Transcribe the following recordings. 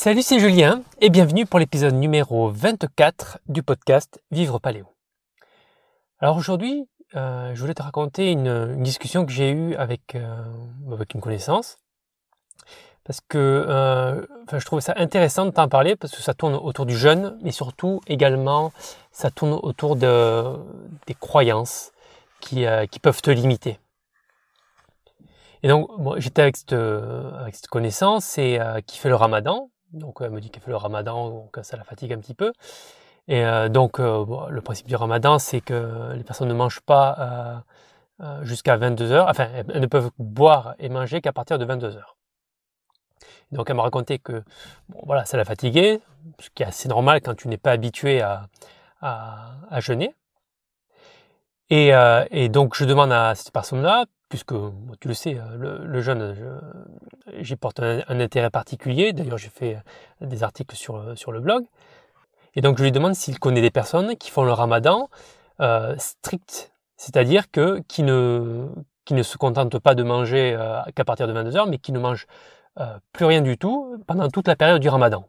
Salut, c'est Julien et bienvenue pour l'épisode numéro 24 du podcast Vivre Paléo. Alors aujourd'hui, euh, je voulais te raconter une, discussion que j'ai eue avec, euh, une connaissance parce que euh, je trouve ça intéressant de t'en parler parce que ça tourne autour du jeûne, mais surtout également ça tourne autour de, des croyances qui, peuvent te limiter. Et donc, j'étais avec cette connaissance et qui fait le ramadan, donc elle me dit qu'elle fait le ramadan, donc ça la fatigue un petit peu. Et euh, donc euh, le principe du ramadan, c'est que les personnes ne mangent pas euh, jusqu'à 22 heures. Enfin, elles ne peuvent boire et manger qu'à partir de 22 heures. Donc elle m'a raconté que voilà, ça la fatiguait, ce qui est assez normal quand tu n'es pas habitué à, jeûner. Et, donc je demande à cette personne-là, puisque tu le sais, le, le jeûne, j'y porte un, intérêt particulier. D'ailleurs, j'ai fait des articles sur, sur le blog. Et donc, je lui demande s'il connaît des personnes qui font le ramadan euh, strict, c'est-à-dire que qui ne, se contentent pas de manger euh, qu'à partir de 22 heures, mais qui ne mangent euh, plus rien du tout pendant toute la période du ramadan.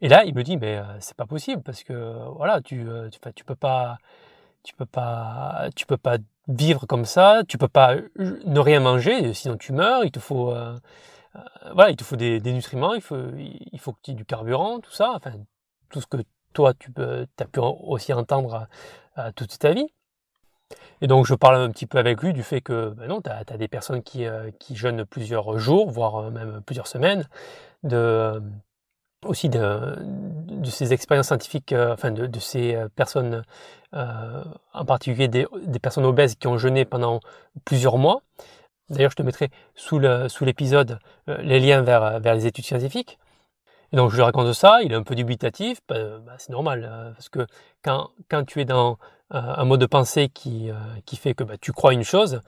Et là, il me dit, mais euh, c'est pas possible parce que voilà, tu, tu, tu peux pas, tu peux pas, tu peux pas vivre comme ça, tu peux pas ne rien manger, sinon tu meurs, il te faut, euh, euh, voilà, il te faut des, nutriments, il faut, il faut que tu aies du carburant, tout ça, enfin, tout ce que toi tu peux, as pu aussi entendre toute ta vie. Et donc je parle un petit peu avec lui du fait que ben non, tu as, des personnes qui, euh, qui jeûnent plusieurs jours, voire même plusieurs semaines, de, aussi de, ces expériences scientifiques, euh, enfin de, ces euh, personnes, euh, en particulier des, personnes obèses qui ont jeûné pendant plusieurs mois. D'ailleurs, je te mettrai sous l'épisode les liens vers, les études scientifiques. Donc je lui raconte ça, il est un peu dubitatif, bah, bah, c'est normal, parce que quand, tu es dans un mode de pensée qui, fait que bah, tu crois une chose,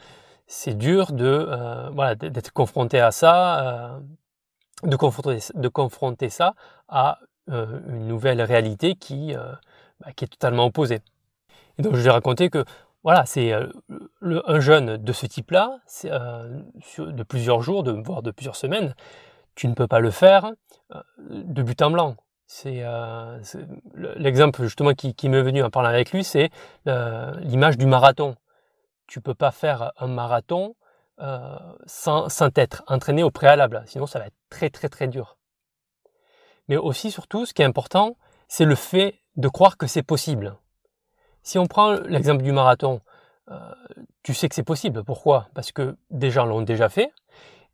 c'est dur d'être confronté à ça, de confronter, ça à euh, une nouvelle réalité qui, euh, bah, qui est totalement opposée. Et donc je lui ai raconté que voilà, c'est euh, un jeûne de ce type-là, de plusieurs jours, de, voire de plusieurs semaines, tu ne peux pas le faire de but en blanc. C'est l'exemple justement qui, qui m'est venu en parlant avec lui, c'est l'image du marathon. Tu peux pas faire un marathon euh, sans, être entraîné au préalable. Sinon, ça va être très très très dur. Mais aussi, surtout, ce qui est important, c'est le fait de croire que c'est possible. Si on prend l'exemple du marathon, euh, tu sais que c'est possible. Pourquoi? Parce que des gens l'ont déjà fait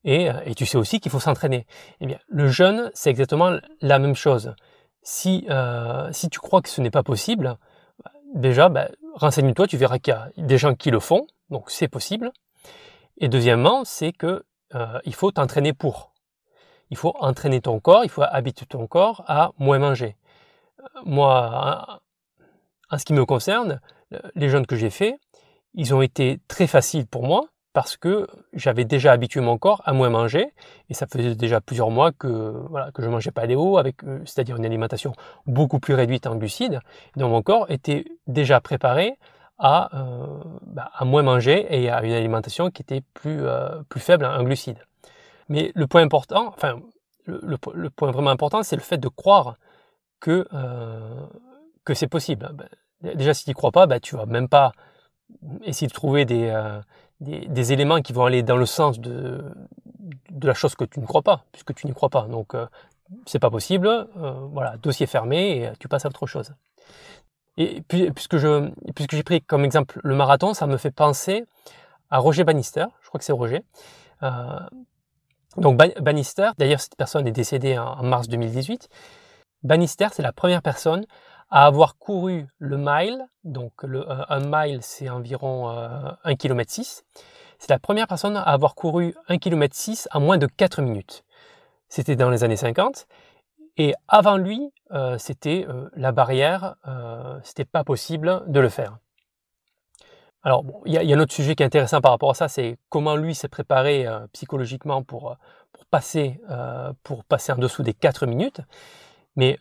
et, euh, et, tu sais aussi qu'il faut s'entraîner. Eh bien, le jeûne, c'est exactement la même chose. Si, si tu crois que ce n'est pas possible, déjà, ben, renseigne-toi, tu verras qu'il y a des gens qui le font, donc c'est possible. Et deuxièmement, c'est que euh, il faut t'entraîner pour. Il faut entraîner ton corps, il faut habituer ton corps à moins manger. Euh, moi, en ce qui me concerne, les jeûnes que j'ai faits, ils ont été très faciles pour moi parce que j'avais déjà habitué mon corps à moins manger et ça faisait déjà plusieurs mois que voilà que je mangeais hauts avec euh, c'est-à-dire une alimentation beaucoup plus réduite en glucides donc mon corps était déjà préparé à, euh, bah, à moins manger et à une alimentation qui était plus, euh, plus faible en glucides. Mais le point important, enfin, le, point vraiment important, c'est le fait de croire que, euh, que c'est possible. Ben, déjà, si tu n'y crois pas, ben, tu vas même pas essayer de trouver des, des, des, éléments qui vont aller dans le sens de, de la chose que tu ne crois pas, puisque tu n'y crois pas. Donc, c'est pas possible. Voilà, dossier fermé et tu passes à autre chose. Et puis, puisque j'ai pris comme exemple le marathon, ça me fait penser à Roger Bannister. Je crois que c'est Roger. Euh, donc Bannister, d'ailleurs cette personne est décédée en, mars 2018. Bannister, c'est la première personne à avoir couru le mile. Donc le, un mile, c'est environ euh, 1 km 6. C'est la première personne à avoir couru 1 km 6 en moins de 4 minutes. C'était dans les années 50. Et avant lui, euh, c'était euh, la barrière, euh, c'était pas possible de le faire. Alors, il y, a, un autre sujet qui est intéressant par rapport à ça, c'est comment lui s'est préparé euh, psychologiquement pour, pour, passer, pour passer en dessous des 4 minutes. Mais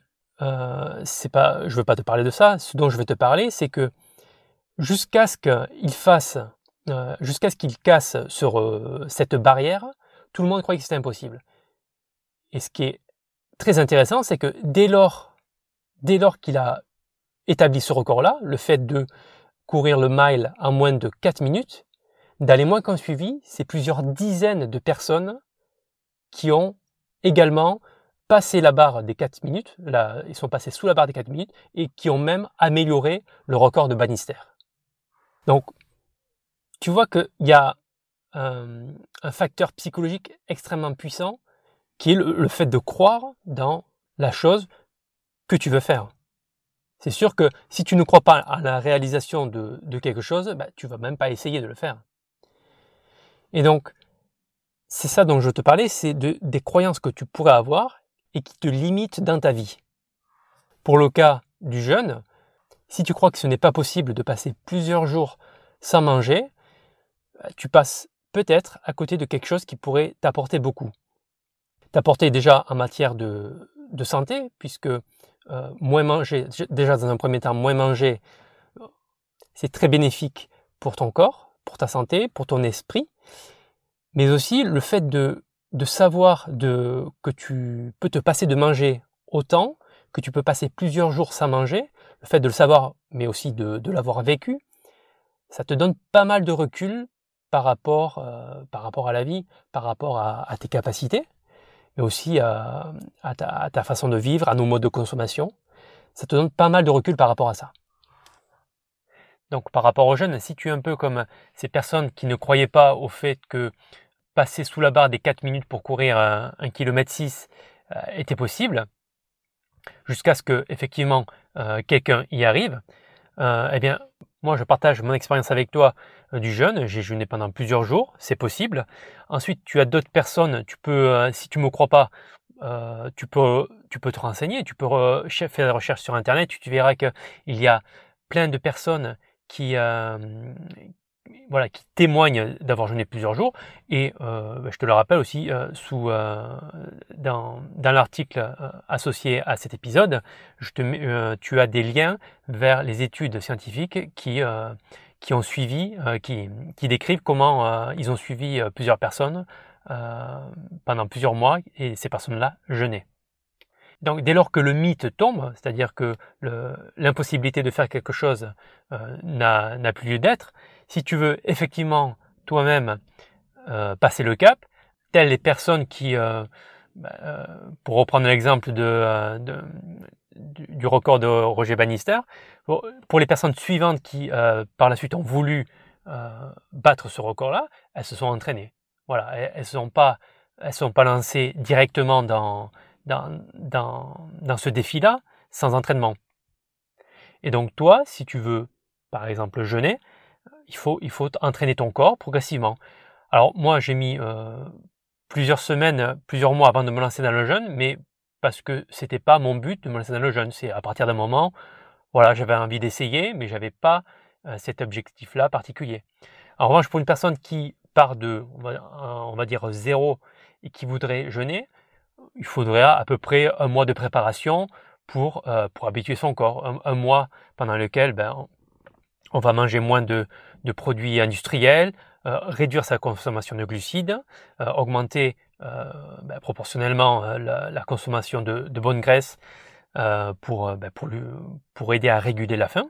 c'est pas, je veux pas te parler de ça. Ce dont je veux te parler, c'est que jusqu'à ce qu'il fasse, jusqu'à ce qu'il casse sur cette barrière, tout le monde croyait que c'était impossible. Et ce qui est très intéressant, c'est que dès lors, qu'il a établi ce record-là, le fait de courir le mile en moins de 4 minutes, dans les mois qui ont suivi, c'est plusieurs dizaines de personnes qui ont également passé la barre des 4 minutes, là, ils sont passés sous la barre des 4 minutes, et qui ont même amélioré le record de Bannister. Donc, tu vois qu'il y a un, facteur psychologique extrêmement puissant qui est le, fait de croire dans la chose que tu veux faire. C'est sûr que si tu ne crois pas à la réalisation de, quelque chose, bah, tu vas même pas essayer de le faire. Et donc, c'est ça dont je te parlais, c'est de, des croyances que tu pourrais avoir et qui te limitent dans ta vie. Pour le cas du jeûne, si tu crois que ce n'est pas possible de passer plusieurs jours sans manger, bah, tu passes peut-être à côté de quelque chose qui pourrait t'apporter beaucoup. T'apporter déjà en matière de, santé, puisque euh, moins manger, déjà dans un premier temps, moins manger, c'est très bénéfique pour ton corps, pour ta santé, pour ton esprit, mais aussi le fait de, savoir de, que tu peux te passer de manger autant, que tu peux passer plusieurs jours sans manger, le fait de le savoir, mais aussi de, de l'avoir vécu, ça te donne pas mal de recul par rapport, euh, par rapport à la vie, par rapport à, tes capacités, mais aussi à, ta, façon de vivre, à nos modes de consommation. Ça te donne pas mal de recul par rapport à ça. Donc par rapport aux jeunes, si tu es un peu comme ces personnes qui ne croyaient pas au fait que passer sous la barre des 4 minutes pour courir un, km 6 euh, était possible, jusqu'à ce que effectivement euh, quelqu'un y arrive, eh bien moi, je partage mon expérience avec toi euh, du jeûne. J'ai jeûné pendant plusieurs jours, c'est possible. Ensuite, tu as d'autres personnes. Tu peux, euh, si tu me crois pas, euh, tu peux, tu peux te renseigner. Tu peux faire des recherches sur Internet. Tu, verras qu'il y a plein de personnes qui, qui témoignent d'avoir jeûné plusieurs jours. Et euh, bah, je te le rappelle aussi, euh, euh, dans, l'article associé à cet épisode, tu as des liens vers les études scientifiques qui, qui ont suivi, qui, qui décrivent comment ils ont suivi plusieurs personnes pendant plusieurs mois et ces personnes-là jeûnaient. Donc dès lors que le mythe tombe, c'est-à-dire que l'impossibilité de faire quelque chose n'a plus lieu d'être, si tu veux effectivement toi-même euh, passer le cap, telles les personnes qui, euh, bah, euh, pour reprendre l'exemple de, du record de Roger Bannister, pour, les personnes suivantes qui par la suite ont voulu battre ce record-là, elles se sont entraînées. Voilà, elles ne sont pas, elles sont pas lancées directement dans, dans, dans, dans ce défi-là sans entraînement. Et donc toi, si tu veux, par exemple, jeûner, il faut, entraîner ton corps progressivement. Alors moi, j'ai mis euh, plusieurs semaines, plusieurs mois avant de me lancer dans le jeûne, mais parce que c'était pas mon but de me lancer dans le jeûne. C'est à partir d'un moment, voilà, j'avais envie d'essayer, mais j'avais pas euh, cet objectif-là particulier. En revanche, pour une personne qui part de, on va, dire zéro et qui voudrait jeûner, il faudrait à peu près un mois de préparation pour, euh, pour habituer son corps. Un, mois pendant lequel ben, on va manger moins de, produits industriels, euh, réduire sa consommation de glucides, euh, augmenter euh, ben, proportionnellement la, consommation de, bonnes graisses pour, ben, pour, aider à réguler la faim.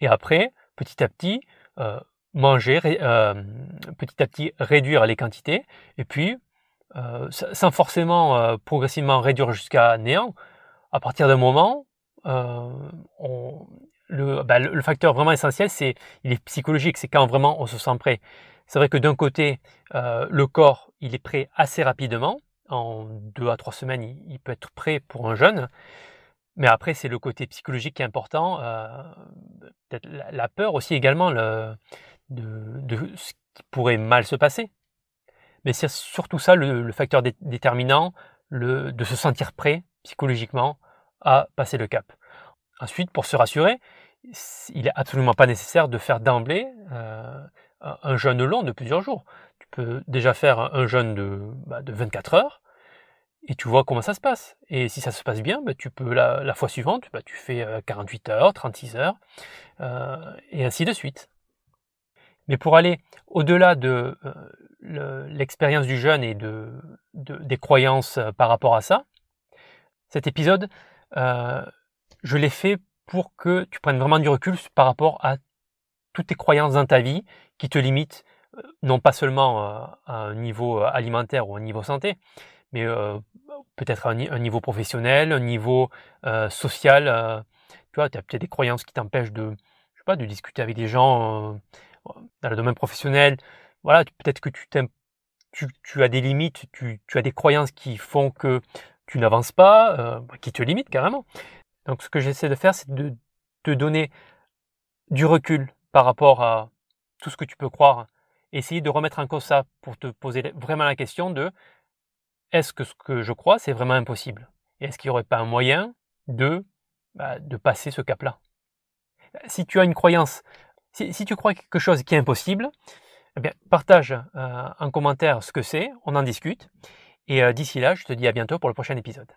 Et après, petit à petit, manger, petit à petit réduire les quantités, et puis, sans forcément progressivement réduire jusqu'à néant, à partir d'un moment, on, bah, le, facteur vraiment essentiel, c'est il est psychologique, c'est quand vraiment on se sent prêt. C'est vrai que d'un côté, euh, le corps, il est prêt assez rapidement. En deux à trois semaines, il, peut être prêt pour un jeûne. Mais après, c'est le côté psychologique qui est important. Euh, peut-être la, peur aussi également le, de, ce qui pourrait mal se passer. Mais c'est surtout ça le, facteur déterminant, de se sentir prêt psychologiquement à passer le cap. Ensuite, pour se rassurer, il n'est absolument pas nécessaire de faire d'emblée euh, un jeûne long de plusieurs jours. Tu peux déjà faire un jeûne de, bah, de 24 heures et tu vois comment ça se passe. Et si ça se passe bien, bah, tu peux la, fois suivante, bah, tu fais 48 euh, heures, 36 heures, euh, et ainsi de suite. Mais pour aller au-delà de l'expérience du jeûne et de, des croyances par rapport à ça, cet épisode, je l'ai fait pour que tu prennes vraiment du recul par rapport à toutes tes croyances dans ta vie qui te limitent, euh, non pas seulement euh, à un niveau alimentaire ou à un niveau santé, mais peut-être à un niveau professionnel, un niveau social. tu vois, tu as peut-être des croyances qui t'empêchent de, discuter avec des gens dans le domaine professionnel. Voilà, peut-être que tu, as des limites, tu, as des croyances qui font que tu n'avances pas, euh, qui te limitent carrément. Donc ce que j'essaie de faire, c'est de te donner du recul par rapport à tout ce que tu peux croire. Essayer de remettre en cause ça pour te poser vraiment la question de est-ce que ce que je crois, c'est vraiment impossible? Est-ce qu'il n'y aurait pas un moyen de, bah, de passer ce cap-là? Si tu as une croyance, si, tu crois quelque chose qui est impossible, eh bien, partage euh, en commentaire ce que c'est, on en discute. Et euh, d'ici là, je te dis à bientôt pour le prochain épisode.